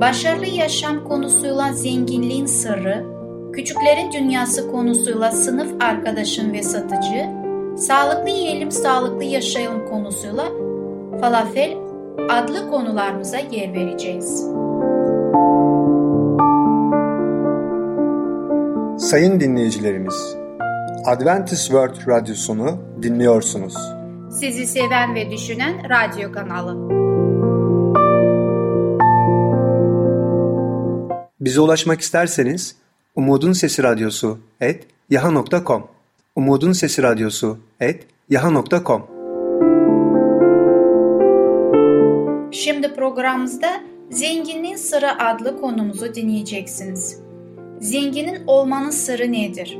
başarılı yaşam konusuyla zenginliğin sırrı, küçüklerin dünyası konusuyla sınıf arkadaşın ve satıcı, sağlıklı yiyelim sağlıklı yaşayalım konusuyla falafel adlı konularımıza yer vereceğiz. Sayın dinleyicilerimiz, Adventist World Radyosunu dinliyorsunuz. Sizi seven ve düşünen radyo kanalı. Bize ulaşmak isterseniz Umutun Sesi Radyosu et yaha.com Umutun Sesi Radyosu et yaha.com Şimdi programımızda Zenginliğin Sırrı adlı konumuzu dinleyeceksiniz. Zenginin olmanın sırrı nedir?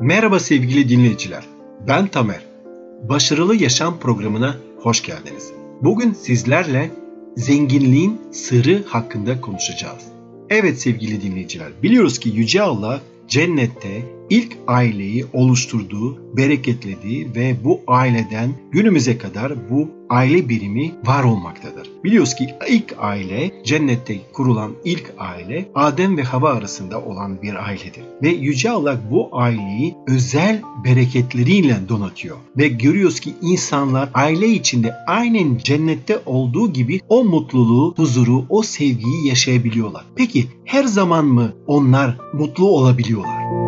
Merhaba sevgili dinleyiciler. Ben Tamer. Başarılı Yaşam programına hoş geldiniz. Bugün sizlerle zenginliğin sırrı hakkında konuşacağız. Evet sevgili dinleyiciler, biliyoruz ki Yüce Allah cennette ilk aileyi oluşturduğu, bereketlediği ve bu aileden günümüze kadar bu aile birimi var olmaktadır. Biliyoruz ki ilk aile cennette kurulan ilk aile Adem ve Hava arasında olan bir ailedir. Ve Yüce Allah bu aileyi özel bereketleriyle donatıyor. Ve görüyoruz ki insanlar aile içinde aynen cennette olduğu gibi o mutluluğu, huzuru, o sevgiyi yaşayabiliyorlar. Peki her zaman mı onlar mutlu olabiliyorlar?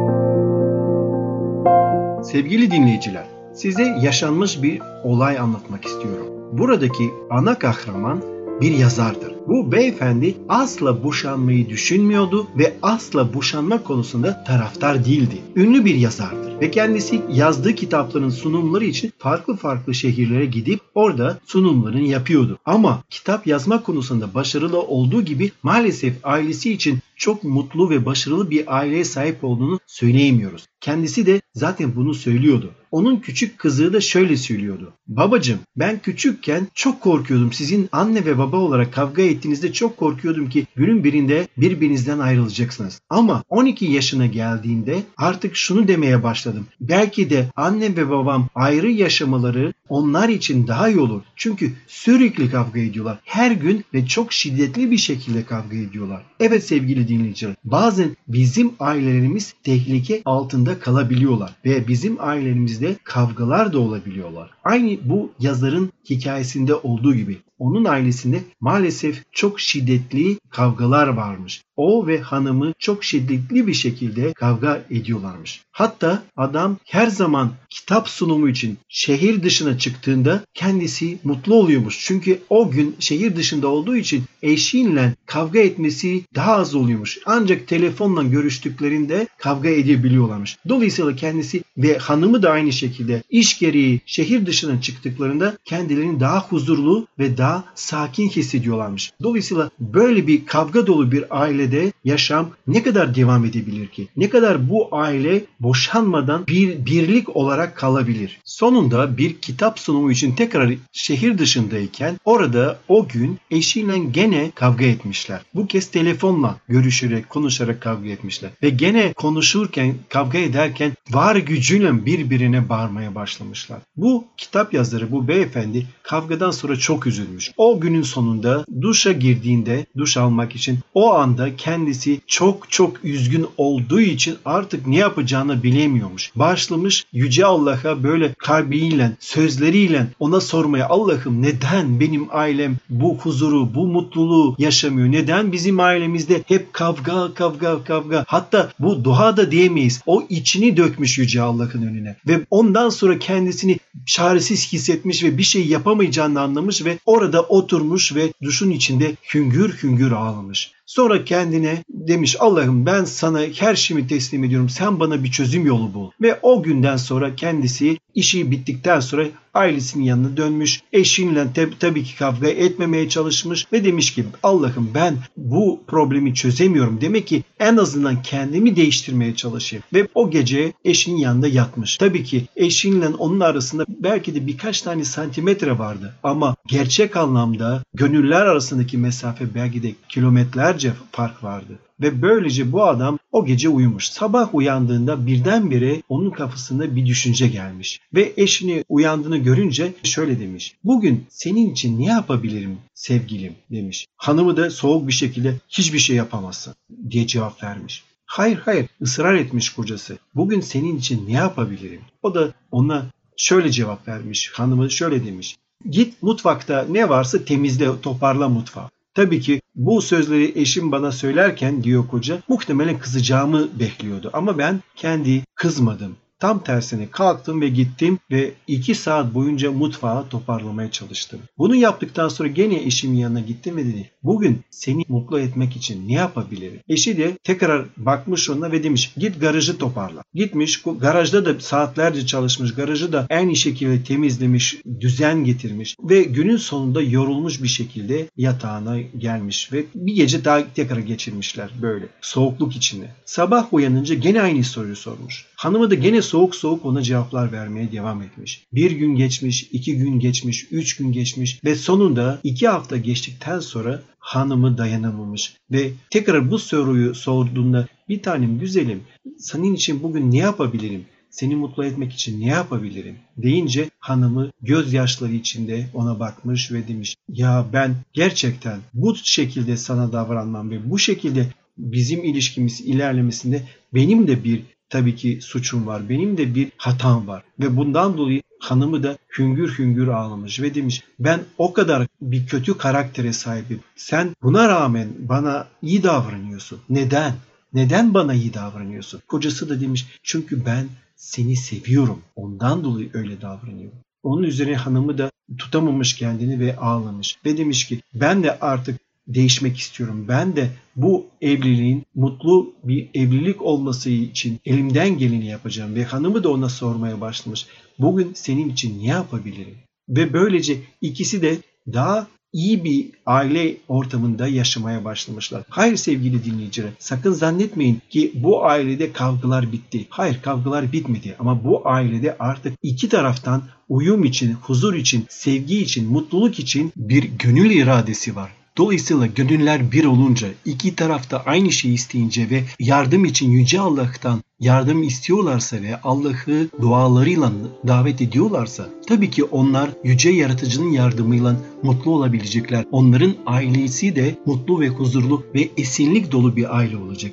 Sevgili dinleyiciler, size yaşanmış bir olay anlatmak istiyorum. Buradaki ana kahraman bir yazardır. Bu beyefendi asla boşanmayı düşünmüyordu ve asla boşanma konusunda taraftar değildi. Ünlü bir yazardır ve kendisi yazdığı kitapların sunumları için farklı farklı şehirlere gidip orada sunumlarını yapıyordu. Ama kitap yazma konusunda başarılı olduğu gibi maalesef ailesi için çok mutlu ve başarılı bir aileye sahip olduğunu söyleyemiyoruz. Kendisi de zaten bunu söylüyordu. Onun küçük kızı da şöyle söylüyordu. Babacım ben küçükken çok korkuyordum. Sizin anne ve baba olarak kavga ettiğinizde çok korkuyordum ki günün birinde birbirinizden ayrılacaksınız. Ama 12 yaşına geldiğinde artık şunu demeye başladım. Belki de annem ve babam ayrı yaşamaları onlar için daha iyi olur. Çünkü sürekli kavga ediyorlar. Her gün ve çok şiddetli bir şekilde kavga ediyorlar. Evet sevgili dinleyiciler bazen bizim ailelerimiz tehlike altında kalabiliyorlar ve bizim ailelerimizde kavgalar da olabiliyorlar. Aynı bu yazarın hikayesinde olduğu gibi onun ailesinde maalesef çok şiddetli kavgalar varmış. O ve hanımı çok şiddetli bir şekilde kavga ediyorlarmış. Hatta adam her zaman kitap sunumu için şehir dışına çıktığında kendisi mutlu oluyormuş. Çünkü o gün şehir dışında olduğu için eşiyle kavga etmesi daha az oluyormuş. Ancak telefonla görüştüklerinde kavga edebiliyorlarmış. Dolayısıyla kendisi ve hanımı da aynı şekilde iş gereği şehir dışına çıktıklarında kendilerini daha huzurlu ve daha sakin hissediyorlarmış. Dolayısıyla böyle bir kavga dolu bir ailede yaşam ne kadar devam edebilir ki? Ne kadar bu aile boşanmadan bir birlik olarak kalabilir? Sonunda bir kitap sunumu için tekrar şehir dışındayken orada o gün eşiyle gene kavga etmişler. Bu kez telefonla görüşerek, konuşarak kavga etmişler. Ve gene konuşurken, kavga ederken var gücüyle birbirine bağırmaya başlamışlar. Bu kitap yazarı, bu beyefendi kavgadan sonra çok üzülmüş. O günün sonunda duşa girdiğinde duş almak için o anda kendisi çok çok üzgün olduğu için artık ne yapacağını bilemiyormuş. Başlamış Yüce Allah'a böyle kalbiyle, sözleriyle ona sormaya Allah'ım neden benim ailem bu huzuru, bu mutluluğu yaşamıyor? Neden bizim ailemizde hep kavga, kavga, kavga? Hatta bu dua da diyemeyiz. O içini dökmüş Yüce Allah'ın önüne. Ve ondan sonra kendisini çaresiz hissetmiş ve bir şey yapamayacağını anlamış ve orada oturmuş ve duşun içinde hüngür hüngür ağlamış. Sonra kendine demiş Allah'ım ben sana her şeyimi teslim ediyorum. Sen bana bir çözüm yolu bul. Ve o günden sonra kendisi işi bittikten sonra ailesinin yanına dönmüş. Eşinle tab- tabii ki kavga etmemeye çalışmış ve demiş ki Allah'ım ben bu problemi çözemiyorum. Demek ki en azından kendimi değiştirmeye çalışayım. Ve o gece eşinin yanında yatmış. Tabii ki eşinle onun arasında belki de birkaç tane santimetre vardı. Ama gerçek anlamda gönüller arasındaki mesafe belki de kilometrelerce fark vardı. Ve böylece bu adam o gece uyumuş. Sabah uyandığında birdenbire onun kafasında bir düşünce gelmiş. Ve eşini uyandığını görünce şöyle demiş. Bugün senin için ne yapabilirim sevgilim demiş. Hanımı da soğuk bir şekilde hiçbir şey yapamazsın diye cevap vermiş. Hayır hayır ısrar etmiş kocası. Bugün senin için ne yapabilirim? O da ona şöyle cevap vermiş. Hanımı şöyle demiş. Git mutfakta ne varsa temizle toparla mutfağı. Tabii ki bu sözleri eşim bana söylerken diyor koca muhtemelen kızacağımı bekliyordu. Ama ben kendi kızmadım. Tam tersine kalktım ve gittim ve iki saat boyunca mutfağı toparlamaya çalıştım. Bunu yaptıktan sonra gene eşimin yanına gittim ve dedi bugün seni mutlu etmek için ne yapabilirim? Eşi de tekrar bakmış ona ve demiş git garajı toparla. Gitmiş garajda da saatlerce çalışmış. Garajı da en iyi şekilde temizlemiş, düzen getirmiş ve günün sonunda yorulmuş bir şekilde yatağına gelmiş ve bir gece daha tekrar geçirmişler böyle soğukluk içinde. Sabah uyanınca gene aynı soruyu sormuş. Hanımı da gene soğuk soğuk ona cevaplar vermeye devam etmiş. Bir gün geçmiş, iki gün geçmiş, üç gün geçmiş ve sonunda iki hafta geçtikten sonra hanımı dayanamamış ve tekrar bu soruyu sorduğunda bir tanem güzelim senin için bugün ne yapabilirim? Seni mutlu etmek için ne yapabilirim? deyince hanımı gözyaşları içinde ona bakmış ve demiş ya ben gerçekten bu şekilde sana davranmam ve bu şekilde bizim ilişkimiz ilerlemesinde benim de bir tabii ki suçum var. Benim de bir hatam var. Ve bundan dolayı hanımı da hüngür hüngür ağlamış ve demiş ben o kadar bir kötü karaktere sahibim. Sen buna rağmen bana iyi davranıyorsun. Neden? Neden bana iyi davranıyorsun? Kocası da demiş çünkü ben seni seviyorum. Ondan dolayı öyle davranıyorum. Onun üzerine hanımı da tutamamış kendini ve ağlamış. Ve demiş ki ben de artık değişmek istiyorum. Ben de bu evliliğin mutlu bir evlilik olması için elimden geleni yapacağım. Ve hanımı da ona sormaya başlamış. Bugün senin için ne yapabilirim? Ve böylece ikisi de daha iyi bir aile ortamında yaşamaya başlamışlar. Hayır sevgili dinleyiciler sakın zannetmeyin ki bu ailede kavgalar bitti. Hayır kavgalar bitmedi ama bu ailede artık iki taraftan uyum için, huzur için, sevgi için, mutluluk için bir gönül iradesi var. Dolayısıyla gönüller bir olunca, iki tarafta aynı şeyi isteyince ve yardım için Yüce Allah'tan yardım istiyorlarsa ve Allah'ı dualarıyla davet ediyorlarsa tabii ki onlar Yüce Yaratıcının yardımıyla mutlu olabilecekler. Onların ailesi de mutlu ve huzurlu ve esinlik dolu bir aile olacak.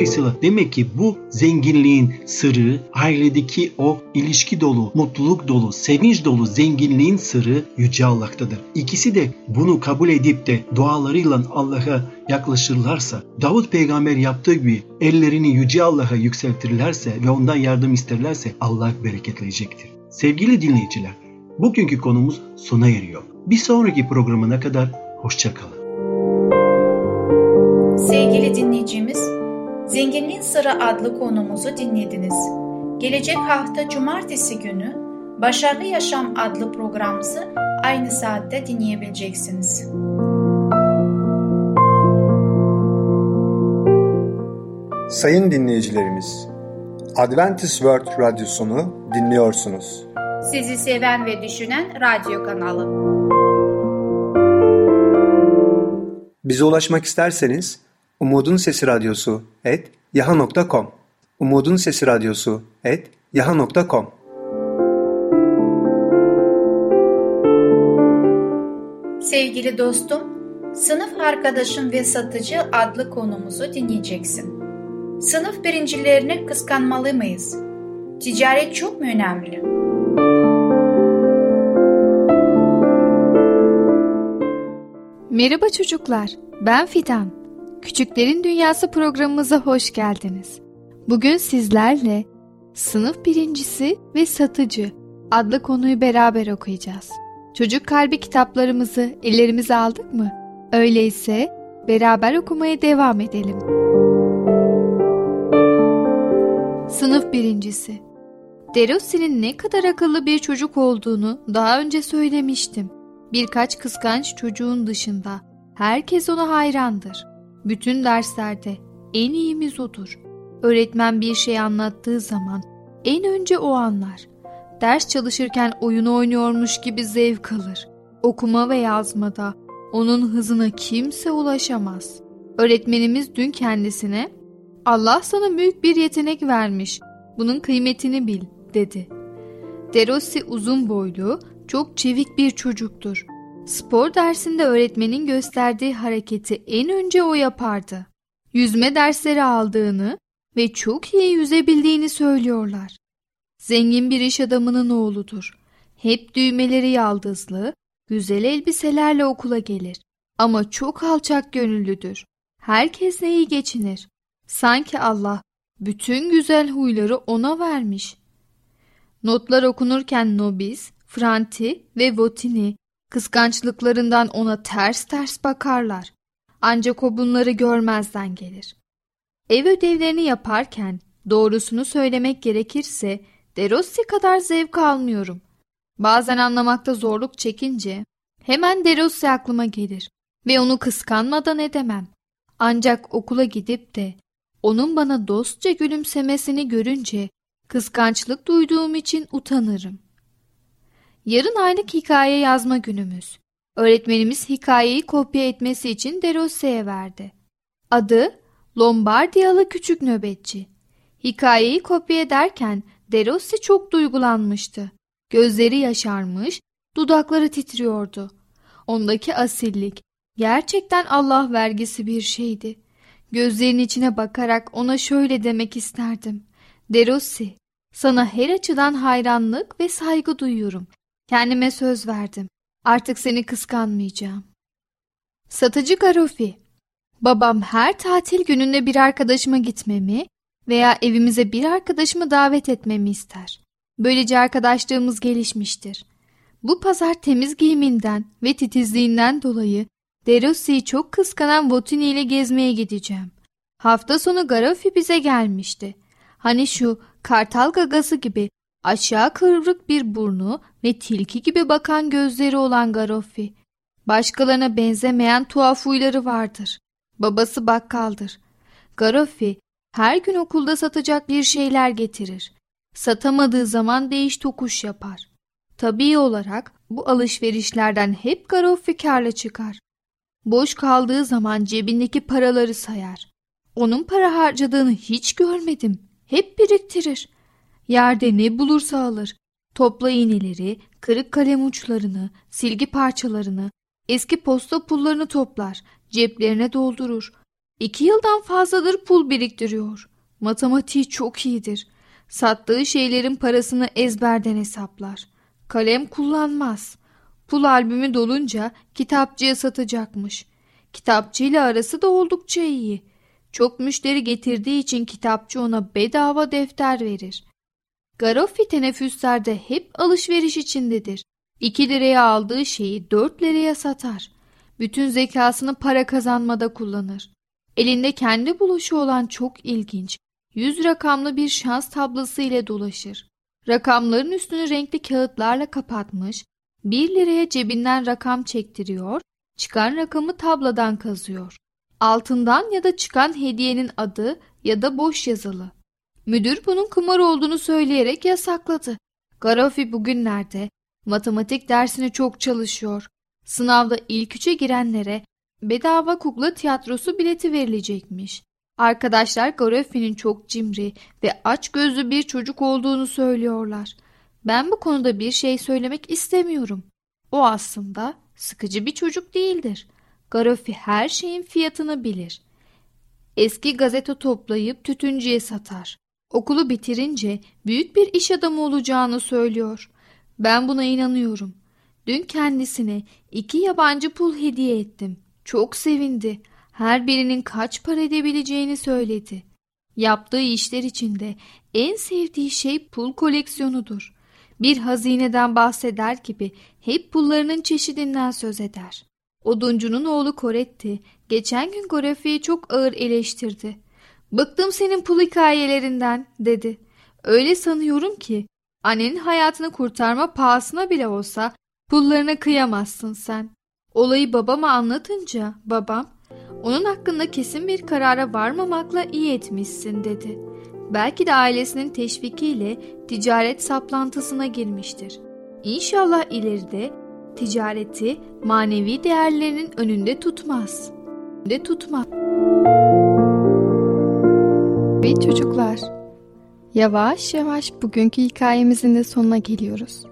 Dolayısıyla demek ki bu zenginliğin sırrı ailedeki o ilişki dolu, mutluluk dolu, sevinç dolu zenginliğin sırrı Yüce Allah'tadır. İkisi de bunu kabul edip de dualarıyla Allah'a yaklaşırlarsa, Davut peygamber yaptığı gibi ellerini Yüce Allah'a yükseltirlerse ve ondan yardım isterlerse Allah bereketleyecektir. Sevgili dinleyiciler, bugünkü konumuz sona eriyor. Bir sonraki programına kadar hoşçakalın. Sevgili dinleyicimiz, Zenginliğin Sırrı adlı konumuzu dinlediniz. Gelecek hafta cumartesi günü Başarılı Yaşam adlı programımızı aynı saatte dinleyebileceksiniz. Sayın dinleyicilerimiz, Adventist World Radyosunu dinliyorsunuz. Sizi seven ve düşünen radyo kanalı. Bize ulaşmak isterseniz Umutun Sesi Radyosu et yaha.com Umutun Sesi Radyosu et yaha.com Sevgili dostum, Sınıf Arkadaşım ve Satıcı adlı konumuzu dinleyeceksin. Sınıf birincilerini kıskanmalı mıyız? Ticaret çok mu önemli? Merhaba çocuklar, ben Fidan. Küçüklerin Dünyası programımıza hoş geldiniz. Bugün sizlerle sınıf birincisi ve satıcı adlı konuyu beraber okuyacağız. Çocuk kalbi kitaplarımızı ellerimize aldık mı? Öyleyse beraber okumaya devam edelim. Sınıf birincisi Derossi'nin ne kadar akıllı bir çocuk olduğunu daha önce söylemiştim. Birkaç kıskanç çocuğun dışında herkes ona hayrandır. Bütün derslerde en iyimiz odur. Öğretmen bir şey anlattığı zaman en önce o anlar. Ders çalışırken oyunu oynuyormuş gibi zevk alır. Okuma ve yazmada onun hızına kimse ulaşamaz. Öğretmenimiz dün kendisine Allah sana büyük bir yetenek vermiş. Bunun kıymetini bil dedi. Derossi uzun boylu, çok çevik bir çocuktur. Spor dersinde öğretmenin gösterdiği hareketi en önce o yapardı. Yüzme dersleri aldığını ve çok iyi yüzebildiğini söylüyorlar. Zengin bir iş adamının oğludur. Hep düğmeleri yaldızlı, güzel elbiselerle okula gelir. Ama çok alçak gönüllüdür. Herkesle iyi geçinir. Sanki Allah bütün güzel huyları ona vermiş. Notlar okunurken Nobis, Franti ve Votini kıskançlıklarından ona ters ters bakarlar. Ancak o bunları görmezden gelir. Ev ödevlerini yaparken doğrusunu söylemek gerekirse Derossi kadar zevk almıyorum. Bazen anlamakta zorluk çekince hemen Derossi aklıma gelir ve onu kıskanmadan edemem. Ancak okula gidip de onun bana dostça gülümsemesini görünce kıskançlık duyduğum için utanırım. Yarın aylık hikaye yazma günümüz. Öğretmenimiz hikayeyi kopya etmesi için Derossi'ye verdi. Adı Lombardiyalı Küçük Nöbetçi. Hikayeyi kopya ederken Derossi çok duygulanmıştı. Gözleri yaşarmış, dudakları titriyordu. Ondaki asillik gerçekten Allah vergisi bir şeydi. Gözlerinin içine bakarak ona şöyle demek isterdim. Derossi, sana her açıdan hayranlık ve saygı duyuyorum. Kendime söz verdim. Artık seni kıskanmayacağım. Satıcı Garofi Babam her tatil gününde bir arkadaşıma gitmemi veya evimize bir arkadaşımı davet etmemi ister. Böylece arkadaşlığımız gelişmiştir. Bu pazar temiz giyiminden ve titizliğinden dolayı Derossi'yi çok kıskanan Votini ile gezmeye gideceğim. Hafta sonu Garofi bize gelmişti. Hani şu kartal gagası gibi aşağı kıvrık bir burnu ve tilki gibi bakan gözleri olan Garofi. Başkalarına benzemeyen tuhaf huyları vardır. Babası bakkaldır. Garofi her gün okulda satacak bir şeyler getirir. Satamadığı zaman değiş tokuş yapar. Tabii olarak bu alışverişlerden hep Garofi karla çıkar. Boş kaldığı zaman cebindeki paraları sayar. Onun para harcadığını hiç görmedim. Hep biriktirir. Yerde ne bulursa alır. Topla iğneleri, kırık kalem uçlarını, silgi parçalarını, eski posta pullarını toplar, ceplerine doldurur. İki yıldan fazladır pul biriktiriyor. Matematiği çok iyidir. Sattığı şeylerin parasını ezberden hesaplar. Kalem kullanmaz. Pul albümü dolunca kitapçıya satacakmış. Kitapçıyla arası da oldukça iyi. Çok müşteri getirdiği için kitapçı ona bedava defter verir. Garoffi teneffüslerde hep alışveriş içindedir. 2 liraya aldığı şeyi 4 liraya satar. Bütün zekasını para kazanmada kullanır. Elinde kendi buluşu olan çok ilginç, yüz rakamlı bir şans tablosu ile dolaşır. Rakamların üstünü renkli kağıtlarla kapatmış, 1 liraya cebinden rakam çektiriyor, çıkan rakamı tabladan kazıyor. Altından ya da çıkan hediyenin adı ya da boş yazılı. Müdür bunun kumar olduğunu söyleyerek yasakladı. Garofi bugünlerde matematik dersine çok çalışıyor. Sınavda ilk üçe girenlere bedava kukla tiyatrosu bileti verilecekmiş. Arkadaşlar Garofi'nin çok cimri ve aç gözlü bir çocuk olduğunu söylüyorlar. Ben bu konuda bir şey söylemek istemiyorum. O aslında sıkıcı bir çocuk değildir. Garofi her şeyin fiyatını bilir. Eski gazete toplayıp tütüncüye satar. Okulu bitirince büyük bir iş adamı olacağını söylüyor. Ben buna inanıyorum. Dün kendisine iki yabancı pul hediye ettim. Çok sevindi. Her birinin kaç para edebileceğini söyledi. Yaptığı işler içinde en sevdiği şey pul koleksiyonudur. Bir hazineden bahseder gibi hep pullarının çeşidinden söz eder. Oduncunun oğlu Koretti geçen gün Gorefi'yi çok ağır eleştirdi. Bıktım senin pul hikayelerinden dedi. Öyle sanıyorum ki annenin hayatını kurtarma pahasına bile olsa pullarına kıyamazsın sen. Olayı babama anlatınca babam onun hakkında kesin bir karara varmamakla iyi etmişsin dedi. Belki de ailesinin teşvikiyle ticaret saplantısına girmiştir. İnşallah ileride ticareti manevi değerlerinin önünde tutmaz. De tutmaz. Ve çocuklar, yavaş yavaş bugünkü hikayemizin de sonuna geliyoruz.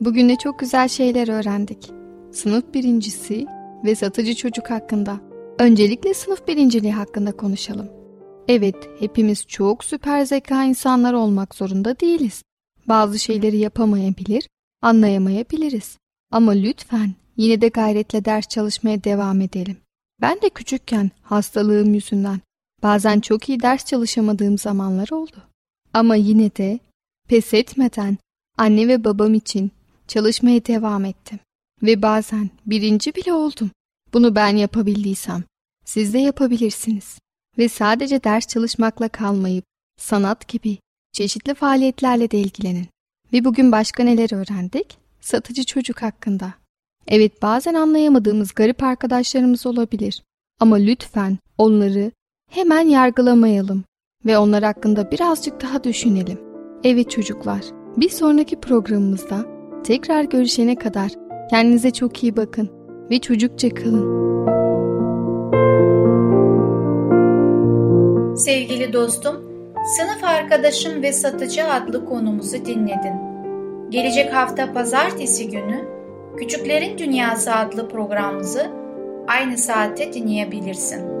Bugün de çok güzel şeyler öğrendik. Sınıf birincisi ve satıcı çocuk hakkında. Öncelikle sınıf birinciliği hakkında konuşalım. Evet, hepimiz çok süper zeka insanlar olmak zorunda değiliz. Bazı şeyleri yapamayabilir, anlayamayabiliriz. Ama lütfen yine de gayretle ders çalışmaya devam edelim. Ben de küçükken hastalığım yüzünden bazen çok iyi ders çalışamadığım zamanlar oldu. Ama yine de pes etmeden anne ve babam için çalışmaya devam ettim. Ve bazen birinci bile oldum. Bunu ben yapabildiysem siz de yapabilirsiniz. Ve sadece ders çalışmakla kalmayıp sanat gibi çeşitli faaliyetlerle de ilgilenin. Ve bugün başka neler öğrendik? Satıcı çocuk hakkında. Evet bazen anlayamadığımız garip arkadaşlarımız olabilir. Ama lütfen onları hemen yargılamayalım ve onlar hakkında birazcık daha düşünelim. Evet çocuklar, bir sonraki programımızda tekrar görüşene kadar kendinize çok iyi bakın ve çocukça kalın. Sevgili dostum, Sınıf Arkadaşım ve Satıcı adlı konumuzu dinledin. Gelecek hafta pazartesi günü Küçüklerin Dünyası adlı programımızı aynı saatte dinleyebilirsin.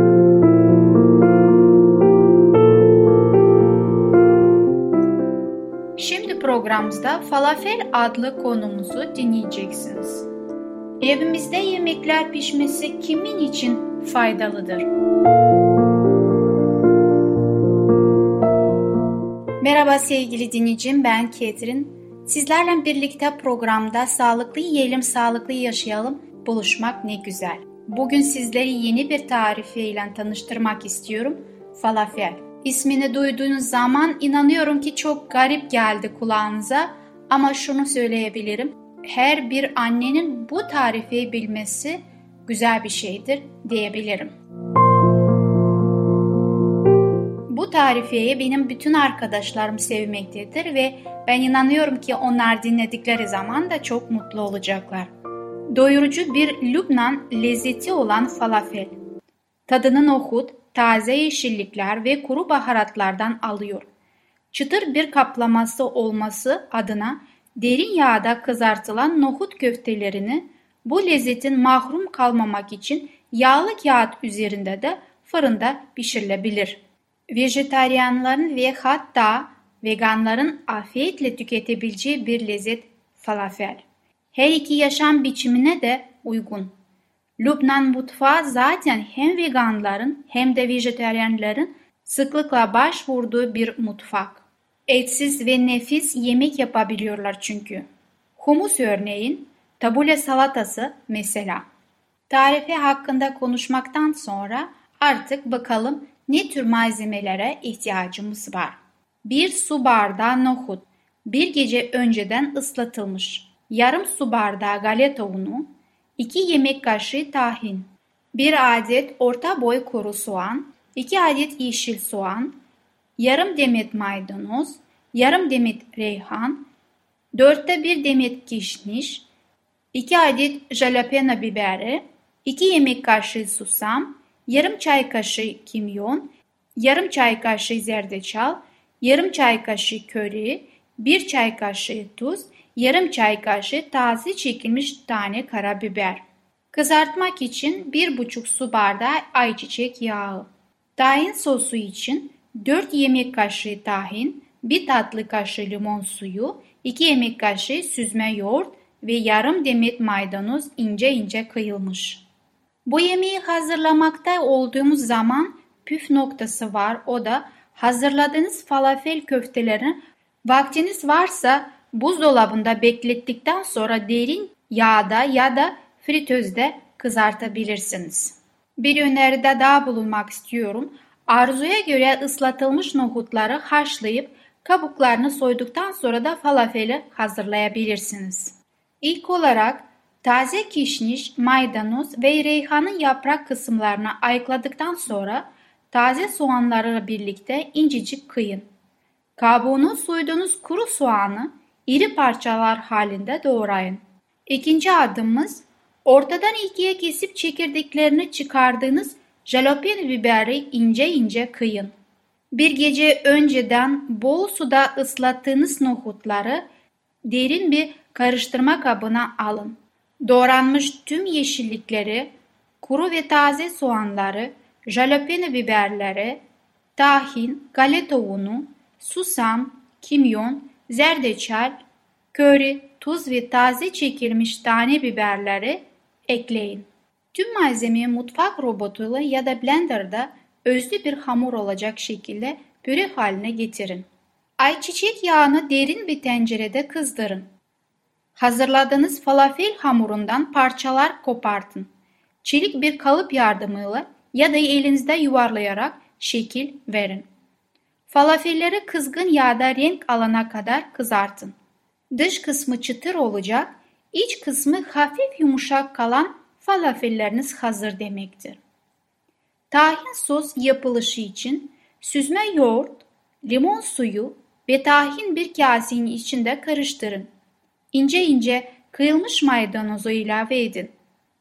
programımızda falafel adlı konumuzu dinleyeceksiniz. Evimizde yemekler pişmesi kimin için faydalıdır? Merhaba sevgili dinleyicim ben Ketrin. Sizlerle birlikte programda Sağlıklı Yiyelim Sağlıklı Yaşayalım buluşmak ne güzel. Bugün sizleri yeni bir tarifiyle tanıştırmak istiyorum. Falafel. İsmini duyduğunuz zaman inanıyorum ki çok garip geldi kulağınıza ama şunu söyleyebilirim. Her bir annenin bu tarifi bilmesi güzel bir şeydir diyebilirim. Bu tarifeyi benim bütün arkadaşlarım sevmektedir ve ben inanıyorum ki onlar dinledikleri zaman da çok mutlu olacaklar. Doyurucu bir Lübnan lezzeti olan falafel. Tadını nohut, taze yeşillikler ve kuru baharatlardan alıyor. Çıtır bir kaplaması olması adına derin yağda kızartılan nohut köftelerini bu lezzetin mahrum kalmamak için yağlı kağıt üzerinde de fırında pişirilebilir. Vejetaryenlerin ve hatta veganların afiyetle tüketebileceği bir lezzet falafel. Her iki yaşam biçimine de uygun. Lübnan mutfağı zaten hem veganların hem de vejetaryenlerin sıklıkla başvurduğu bir mutfak. Etsiz ve nefis yemek yapabiliyorlar çünkü. Humus örneğin, tabule salatası mesela. Tarifi hakkında konuşmaktan sonra artık bakalım ne tür malzemelere ihtiyacımız var. Bir su bardağı nohut, bir gece önceden ıslatılmış. Yarım su bardağı galeta unu, 2 yemek kaşığı tahin, 1 adet orta boy kuru soğan, 2 adet yeşil soğan, yarım demet maydanoz, yarım demet reyhan, dörtte bir demet kişniş, 2 adet jalapeno biberi, 2 yemek kaşığı susam, yarım çay kaşığı kimyon, yarım çay kaşığı zerdeçal, yarım çay kaşığı köri, 1 çay kaşığı tuz, yarım çay kaşığı taze çekilmiş tane karabiber. Kızartmak için 1,5 su bardağı ayçiçek yağı. Tahin sosu için 4 yemek kaşığı tahin, 1 tatlı kaşığı limon suyu, 2 yemek kaşığı süzme yoğurt ve yarım demet maydanoz ince ince kıyılmış. Bu yemeği hazırlamakta olduğumuz zaman püf noktası var. O da hazırladığınız falafel köftelerini vaktiniz varsa buzdolabında beklettikten sonra derin yağda ya da fritözde kızartabilirsiniz. Bir öneride daha bulunmak istiyorum. Arzuya göre ıslatılmış nohutları haşlayıp kabuklarını soyduktan sonra da falafeli hazırlayabilirsiniz. İlk olarak taze kişniş, maydanoz ve reyhanın yaprak kısımlarını ayıkladıktan sonra taze soğanlarla birlikte incecik kıyın. Kabuğunu soyduğunuz kuru soğanı iri parçalar halinde doğrayın. İkinci adımımız ortadan ikiye kesip çekirdeklerini çıkardığınız jalapeno biberi ince ince kıyın. Bir gece önceden bol suda ıslattığınız nohutları derin bir karıştırma kabına alın. Doğranmış tüm yeşillikleri, kuru ve taze soğanları, jalapeno biberleri, tahin, galeta unu, susam, kimyon, zerdeçal, köri, tuz ve taze çekilmiş tane biberleri ekleyin. Tüm malzemeyi mutfak robotuyla ya da blenderda özlü bir hamur olacak şekilde püre haline getirin. Ayçiçek yağını derin bir tencerede kızdırın. Hazırladığınız falafel hamurundan parçalar kopartın. Çelik bir kalıp yardımıyla ya da elinizde yuvarlayarak şekil verin. Falafelleri kızgın yağda renk alana kadar kızartın. Dış kısmı çıtır olacak, iç kısmı hafif yumuşak kalan falafelleriniz hazır demektir. Tahin sos yapılışı için süzme yoğurt, limon suyu ve tahin bir kasenin içinde karıştırın. İnce ince kıyılmış maydanozu ilave edin.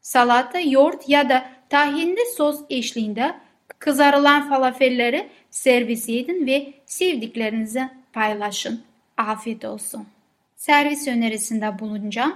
Salata, yoğurt ya da tahinli sos eşliğinde kızarılan falafelleri servis edin ve sevdiklerinize paylaşın. Afiyet olsun. Servis önerisinde bulunacağım.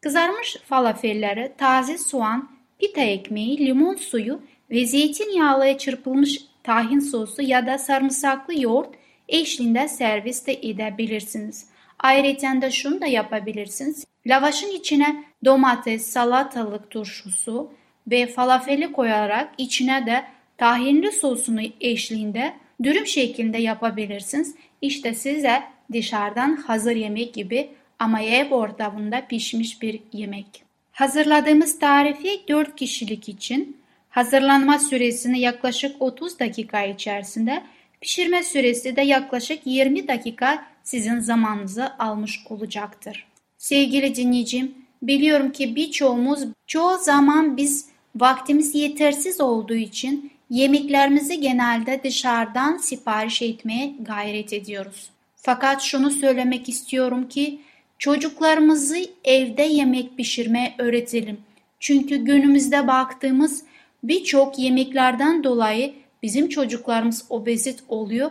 Kızarmış falafelleri, taze soğan, pita ekmeği, limon suyu ve zeytinyağlıya çırpılmış tahin sosu ya da sarımsaklı yoğurt eşliğinde servis de edebilirsiniz. Ayrıca da şunu da yapabilirsiniz. Lavaşın içine domates, salatalık turşusu ve falafeli koyarak içine de tahinli sosunu eşliğinde dürüm şeklinde yapabilirsiniz. İşte size dışarıdan hazır yemek gibi ama ev ortamında pişmiş bir yemek. Hazırladığımız tarifi 4 kişilik için hazırlanma süresini yaklaşık 30 dakika içerisinde, pişirme süresi de yaklaşık 20 dakika sizin zamanınızı almış olacaktır. Sevgili dinleyicim, biliyorum ki birçoğumuz çoğu zaman biz vaktimiz yetersiz olduğu için yemeklerimizi genelde dışarıdan sipariş etmeye gayret ediyoruz. Fakat şunu söylemek istiyorum ki çocuklarımızı evde yemek pişirmeye öğretelim. Çünkü günümüzde baktığımız birçok yemeklerden dolayı bizim çocuklarımız obezit oluyor.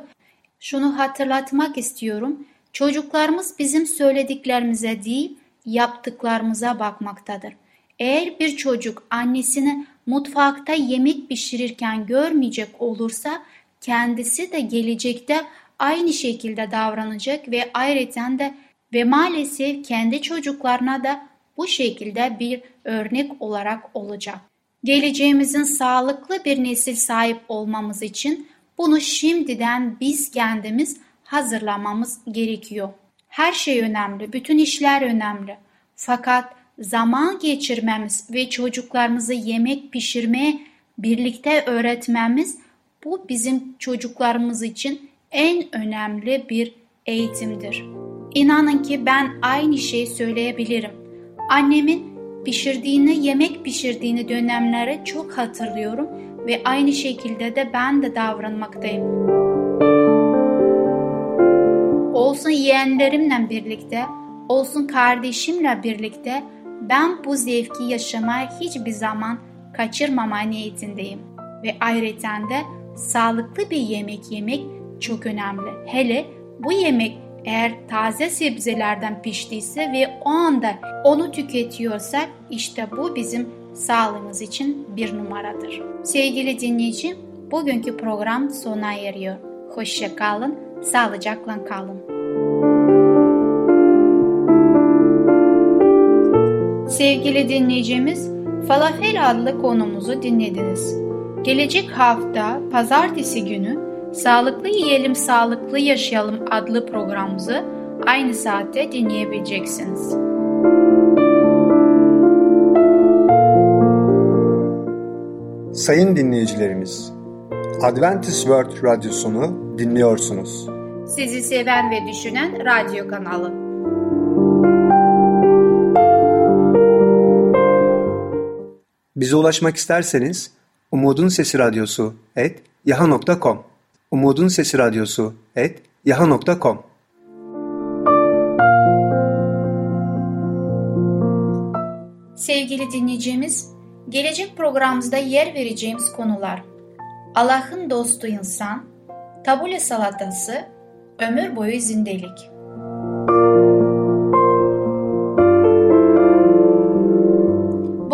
Şunu hatırlatmak istiyorum. Çocuklarımız bizim söylediklerimize değil, yaptıklarımıza bakmaktadır. Eğer bir çocuk annesini mutfakta yemek pişirirken görmeyecek olursa kendisi de gelecekte aynı şekilde davranacak ve ayrıca de ve maalesef kendi çocuklarına da bu şekilde bir örnek olarak olacak. Geleceğimizin sağlıklı bir nesil sahip olmamız için bunu şimdiden biz kendimiz hazırlamamız gerekiyor. Her şey önemli, bütün işler önemli. Fakat zaman geçirmemiz ve çocuklarımızı yemek pişirmeye birlikte öğretmemiz bu bizim çocuklarımız için en önemli bir eğitimdir. İnanın ki ben aynı şeyi söyleyebilirim. Annemin pişirdiğini, yemek pişirdiğini dönemleri çok hatırlıyorum ve aynı şekilde de ben de davranmaktayım. Olsun yeğenlerimle birlikte, olsun kardeşimle birlikte ben bu zevki yaşamaya hiçbir zaman kaçırmama niyetindeyim. Ve ayrıca de sağlıklı bir yemek yemek çok önemli. Hele bu yemek eğer taze sebzelerden piştiyse ve o anda onu tüketiyorsak işte bu bizim sağlığımız için bir numaradır. Sevgili dinleyici, bugünkü program sona eriyor. Hoşça kalın, sağlıcakla kalın. Sevgili dinleyicimiz, Falafel adlı konumuzu dinlediniz. Gelecek hafta pazartesi günü Sağlıklı Yiyelim Sağlıklı Yaşayalım adlı programımızı aynı saatte dinleyebileceksiniz. Sayın dinleyicilerimiz, Adventist World Radyosunu dinliyorsunuz. Sizi seven ve düşünen radyo kanalı. Bize ulaşmak isterseniz Umutun Sesi Radyosu et yaha.com Umutun Sesi Radyosu et yaha.com Sevgili dinleyicimiz, gelecek programımızda yer vereceğimiz konular. Allah'ın dostu insan, tabule salatası, ömür boyu zindelik.